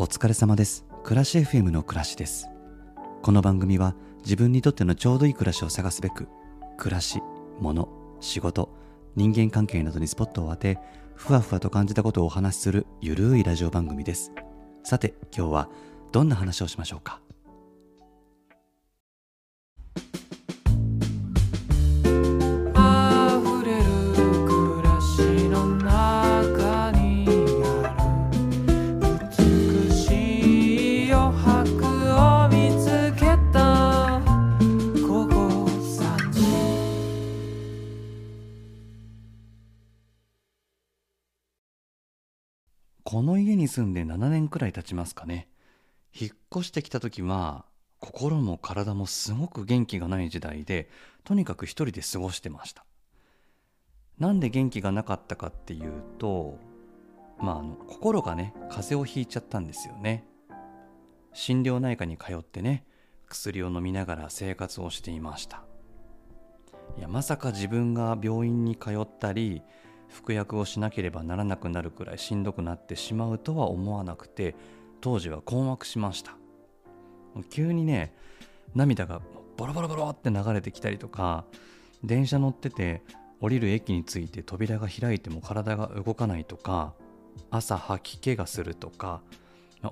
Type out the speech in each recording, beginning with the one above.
お疲れ様です。暮らし FM の暮らしです。この番組は自分にとってのちょうどいい暮らしを探すべく暮らし、物、仕事、人間関係などにスポットを当てふわふわと感じたことをお話しするゆるいラジオ番組です。さて今日はどんな話をしましょうか？住んで7年くらい経ちますかね。引っ越してきた時は心も体もすごく元気がない時代でとにかく一人で過ごしてました。なんで元気がなかったかっていうとまああの心がね風邪をひいちゃったんですよね。心療内科に通ってね薬を飲みながら生活をしていました。いやまさか自分が病院に通ったり服薬をしなければならなくなるくらいしんどくなってしまうとは思わなくて当時は困惑しました。急にね涙がボロボロボロって流れてきたりとか電車乗ってて降りる駅に着いて扉が開いても体が動かないとか朝吐き気がするとか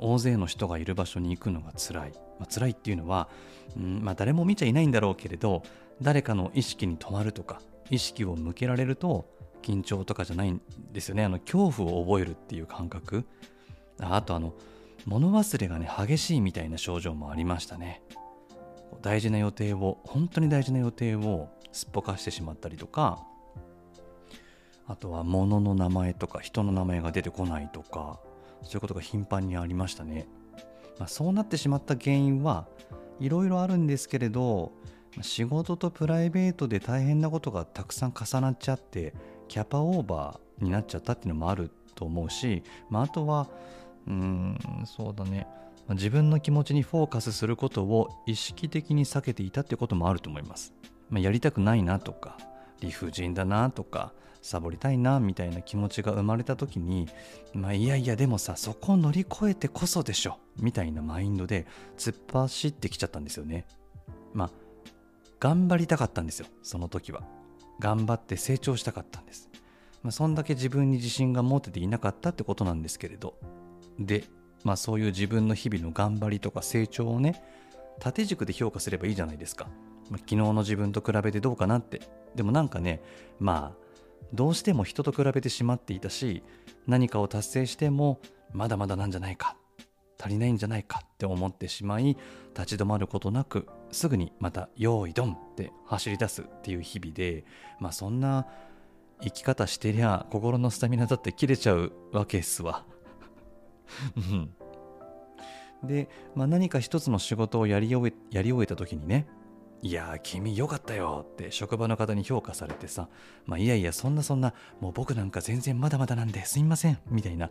大勢の人がいる場所に行くのが辛い、まあ、辛いっていうのは、うんまあ、誰も見ちゃいないんだろうけれど誰かの意識に止まるとか意識を向けられると緊張とかじゃないんですよね。あの恐怖を覚えるっていう感覚。あとあの物忘れがね激しいみたいな症状もありましたね。大事な予定を本当に大事な予定をすっぽかしてしまったりとか。あとは物の名前とか人の名前が出てこないとか。そういうことが頻繁にありましたね、まあ、そうなってしまった原因はいろいろあるんですけれど仕事とプライベートで大変なことがたくさん重なっちゃってキャパオーバーになっちゃったっていうのもあると思うし、まあ、あとはうんそうだね。自分の気持ちにフォーカスすることを意識的に避けていたってこともあると思います、まあ、やりたくないなとか理不尽だなとかサボりたいなみたいな気持ちが生まれた時にまあいやいやでもさそこを乗り越えてこそでしょみたいなマインドで突っ走ってきちゃったんですよね。まあ頑張りたかったんですよその時は。頑張って成長したかったんです、まあ、そんだけ自分に自信が持てていなかったってことなんですけれど。でまあそういう自分の日々の頑張りとか成長をね縦軸で評価すればいいじゃないですか、まあ昨日の自分と比べてどうかなって。でもなんかねまあどうしても人と比べてしまっていたし何かを達成してもまだまだなんじゃないか足りないんじゃないかって思ってしまい立ち止まることなくすぐにまた「用意ドン!」って走り出すっていう日々でまあそんな生き方してりゃ心のスタミナだって切れちゃうわけっすわ。で、まあ、何か一つの仕事をやり終えやり終えた時にねいやー君よかったよって職場の方に評価されてさまあいやいやそんなそんなもう僕なんか全然まだまだなんですいませんみたいな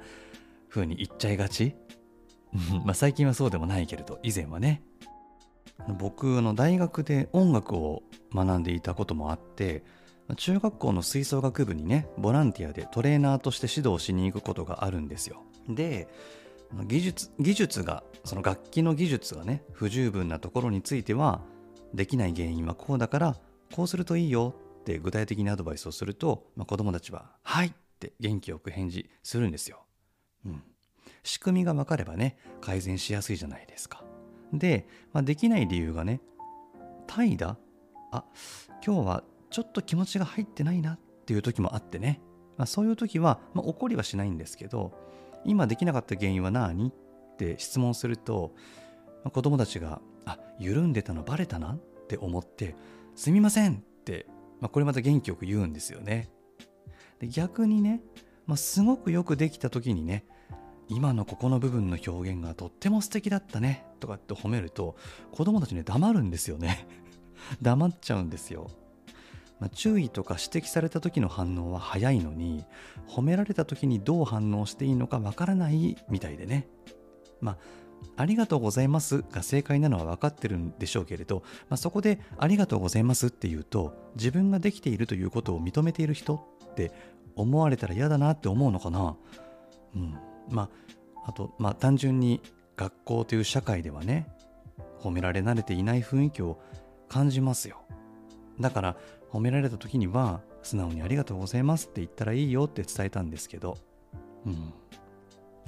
風に言っちゃいがちまあ最近はそうでもないけれど以前はね僕の大学で音楽を学んでいたこともあって中学校の吹奏楽部にねボランティアでトレーナーとして指導しに行くことがあるんですよで技術技術がその楽器の技術がね不十分なところについてはできない原因はこうだからこうするといいよって具体的にアドバイスをすると、まあ、子供たちは「はい」って元気よく返事するんですよ。うん、仕組みが分かればね改善しやすいじゃないですか。で、まあ、できない理由がね怠惰？あ今日はちょっと気持ちが入ってないなっていう時もあってね、まあ、そういう時は、まあ、怒りはしないんですけど今できなかった原因は何？って質問すると、まあ、子供たちがあ緩んでたのバレたなって思ってすみませんって、まあ、これまた元気よく言うんですよね。で逆にね、まあ、すごくよくできた時にね今のここの部分の表現がとっても素敵だったね。とかって褒めると子供たちね黙るんですよね。黙っちゃうんですよ。まあ、注意とか指摘された時の反応は早いのに褒められた時にどう反応していいのかわからないみたいでね。まあありがとうございますが正解なのは分かってるんでしょうけれど、まあ、そこでありがとうございますっていうと自分ができているということを認めている人って思われたら嫌だなって思うのかな。うん。まああとまあ単純に学校という社会ではね褒められ慣れていない雰囲気を感じますよ。だから褒められた時には素直にありがとうございますって言ったらいいよって伝えたんですけど。うん。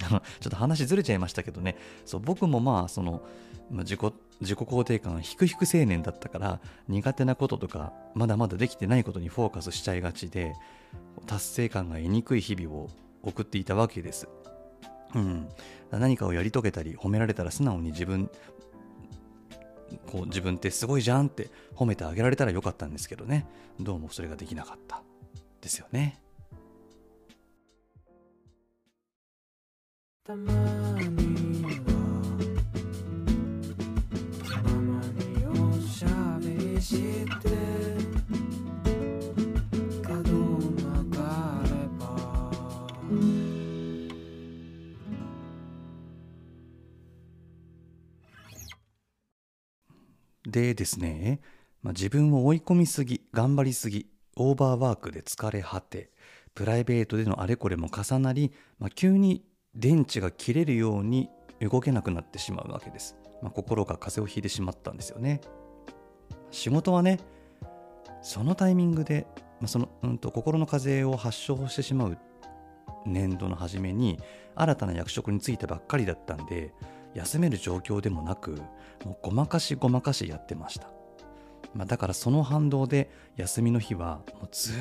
ちょっと話ずれちゃいましたけどね。そう僕もまあその、自己自己肯定感低々青年だったから苦手なこととかまだまだできてないことにフォーカスしちゃいがちで達成感が得にくい日々を送っていたわけです。うん、何かをやり遂げたり褒められたら素直に自分こう自分ってすごいじゃんって褒めてあげられたらよかったんですけどね。どうもそれができなかった。ですよね。たまにはたまにおしゃべりしてですね、まあ、自分を追い込みすぎ頑張りすぎオーバーワークで疲れ果てプライベートでのあれこれも重なり、まあ、急に電池が切れるように動けなくなってしまうわけです、まあ、心が風邪をひいてしまったんですよね。仕事はねそのタイミングで、まあ、その、うん、と心の風邪を発症してしまう年度の初めに新たな役職に就いたばっかりだったんで休める状況でもなくもうごまかしごまかしやってました、まあ、だからその反動で休みの日はもうずっ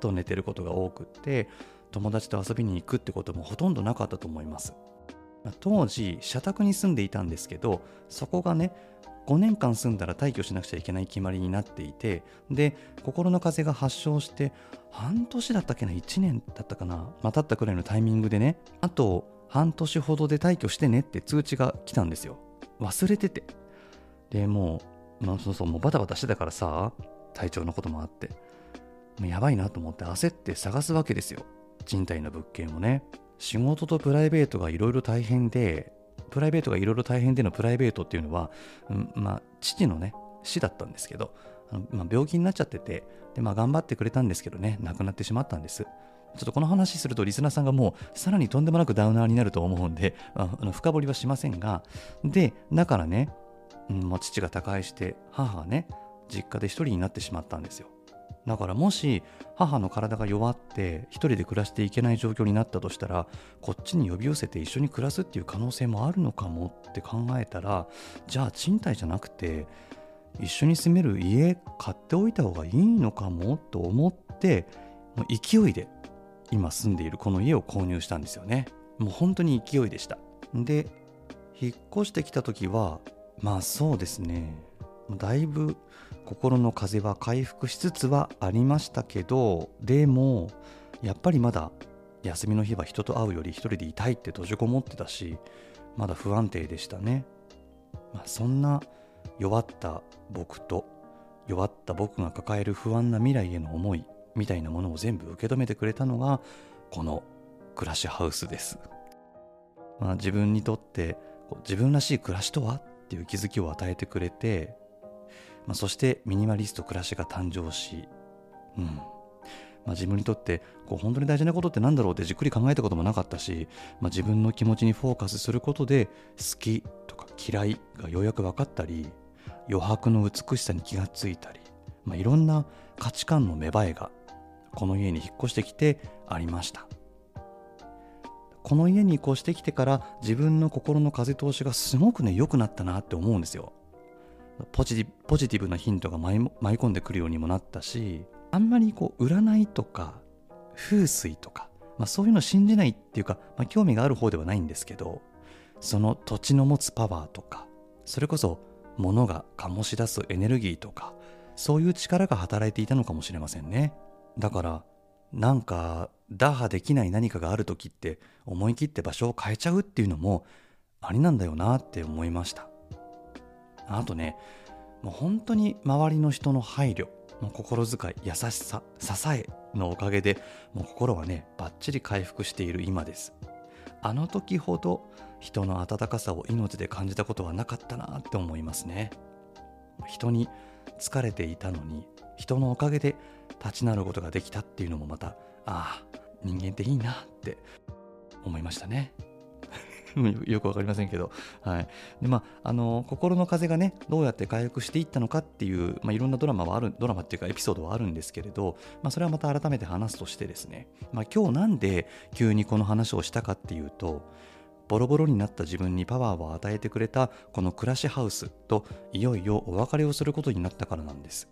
と寝てることが多くって友達と遊びに行くってこともほとんどなかったと思います、まあ当時社宅に住んでいたんですけどそこがね5年間住んだら退去しなくちゃいけない決まりになっていてで心の風邪が発症して半年だったっけな1年だったかな、まあ、経ったくらいのタイミングでねあと半年ほどで退去してねって通知が来たんですよ。忘れてて。でもう、まあ、そうそうもうバタバタしてたからさ体調のこともあって。もうやばいなと思って焦って探すわけですよ。賃貸の物件をね。仕事とプライベートがいろいろ大変でプライベートがいろいろ大変でのプライベートっていうのは、うんまあ、父のね死だったんですけどあの、まあ、病気になっちゃっててで、まあ、頑張ってくれたんですけどね亡くなってしまったんです。ちょっとこの話するとリスナーさんがもうさらにとんでもなくダウナーになると思うんで、あの深掘りはしませんがでだからね、うんまあ、父が他界して母がね実家で一人になってしまったんですよ。だからもし母の体が弱って一人で暮らしていけない状況になったとしたらこっちに呼び寄せて一緒に暮らすっていう可能性もあるのかもって考えたらじゃあ賃貸じゃなくて一緒に住める家買っておいた方がいいのかもと思ってもう勢いで今住んでいるこの家を購入したんですよね。もう本当に勢いでした。で引っ越してきた時はまあそうですね。だいぶ心の風は回復しつつはありましたけどでもやっぱりまだ休みの日は人と会うより一人でいたいって閉じこもってたしまだ不安定でしたね、まあ、そんな弱った僕と弱った僕が抱える不安な未来への思いみたいなものを全部受け止めてくれたのがこの暮らしハウスです、まあ、自分にとって自分らしい暮らしとはっていう気づきを与えてくれてまあ、そしてミニマリスト暮らしが誕生し、うん。まあ、自分にとってこう本当に大事なことって何だろうってじっくり考えたこともなかったし、まあ、自分の気持ちにフォーカスすることで好きとか嫌いがようやく分かったり余白の美しさに気がついたり、まあ、いろんな価値観の芽生えがこの家に引っ越してきてありました。この家に越してきてから自分の心の風通しがすごくね良くなったなって思うんですよ。ポジティブポジティブなヒントが舞い舞い込んでくるようにもなったしあんまりこう占いとか風水とか、まあ、そういうの信じないっていうか、まあ、興味がある方ではないんですけどその土地の持つパワーとかそれこそ物が醸し出すエネルギーとかそういう力が働いていたのかもしれませんね。だからなんか打破できない何かがある時って思い切って場所を変えちゃうっていうのもありなんだよなって思いました。あとねもう本当に周りの人の配慮もう心遣い優しさ支えのおかげでもう心はねバッチリ回復している今です。あの時ほど人の温かさを命で感じたことはなかったなって思いますね。人に疲れていたのに人のおかげで立ち直ることができたっていうのもまたああ人間っていいなって思いましたね。よくわかりませんけど、はい。でまあ、あの心の風がねどうやって回復していったのかっていう、まあ、いろんなドラマはあるドラマっていうかエピソードはあるんですけれど、まあ、それはまた改めて話すとしてですね、まあ、今日なんで急にこの話をしたかっていうとボロボロになった自分にパワーを与えてくれたこの暮らしハウスといよいよお別れをすることになったからなんです。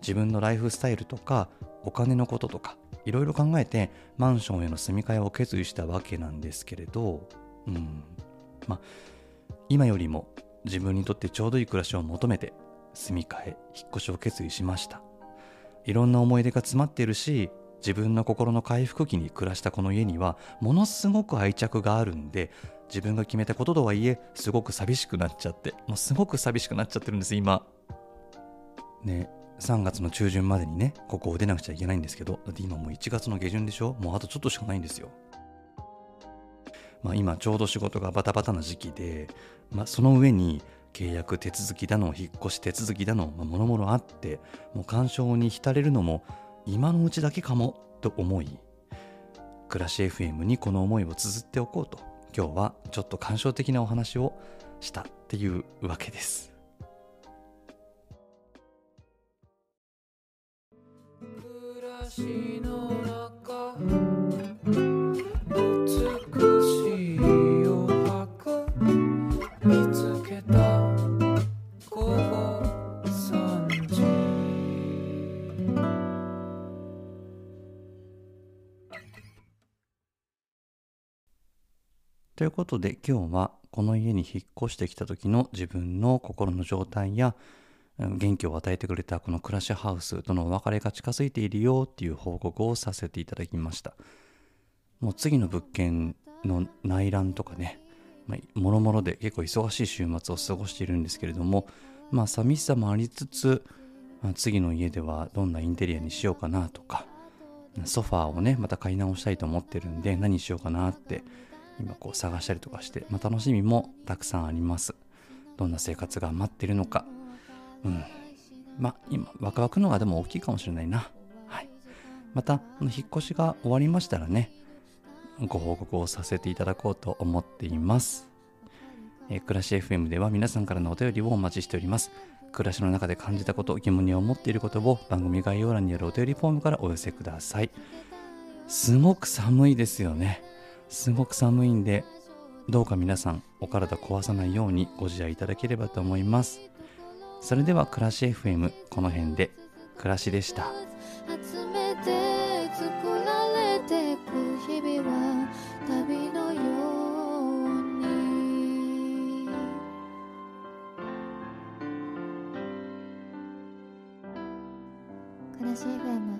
自分のライフスタイルとかお金のこととかいろいろ考えてマンションへの住み替えを決意したわけなんですけれどうん。まあ今よりも自分にとってちょうどいい暮らしを求めて住み替え引っ越しを決意しました。いろんな思い出が詰まっているし自分の心の回復期に暮らしたこの家にはものすごく愛着があるんで自分が決めたこととはいえすごく寂しくなっちゃってもうすごく寂しくなっちゃってるんです今。ね。3月の中旬までにねここを出なくちゃいけないんですけどだって今もう1月の下旬でしょ？もうあとちょっとしかないんですよ。まあ今ちょうど仕事がバタバタな時期で、まあ、その上に契約手続きだの引っ越し手続きだの、まあ、もろもろあってもう干渉に浸れるのも今のうちだけかもと思い暮らし FM にこの思いを綴っておこうと今日はちょっと感傷的なお話をしたっていうわけです。ということで今日はこの家に引っ越してきた時の自分の心の状態や元気を与えてくれたこの暮らしハウスとのお別れが近づいているよっていう報告をさせていただきました。もう次の物件の内覧とかねもろもろで結構忙しい週末を過ごしているんですけれどもまあ寂しさもありつつ、次の家ではどんなインテリアにしようかなとかソファーをねまた買い直したいと思ってるんで何しようかなって今こう探したりとかして、まあ、楽しみもたくさんあります。どんな生活が待ってるのか。うん。まあ今ワクワクのがでも大きいかもしれないな。はい。またこの引っ越しが終わりましたらねご報告をさせていただこうと思っています。え暮らし FM では皆さんからのお便りをお待ちしております。暮らしの中で感じたこと疑問に思っていることを番組概要欄にあるお便りフォームからお寄せください。すごく寒いですよね。すごく寒いんでどうか皆さんお体壊さないようにご自愛いただければと思います。それでは暮らし FM この辺で。暮らしでした。集めて作られてく日々は旅のように。暮らし FM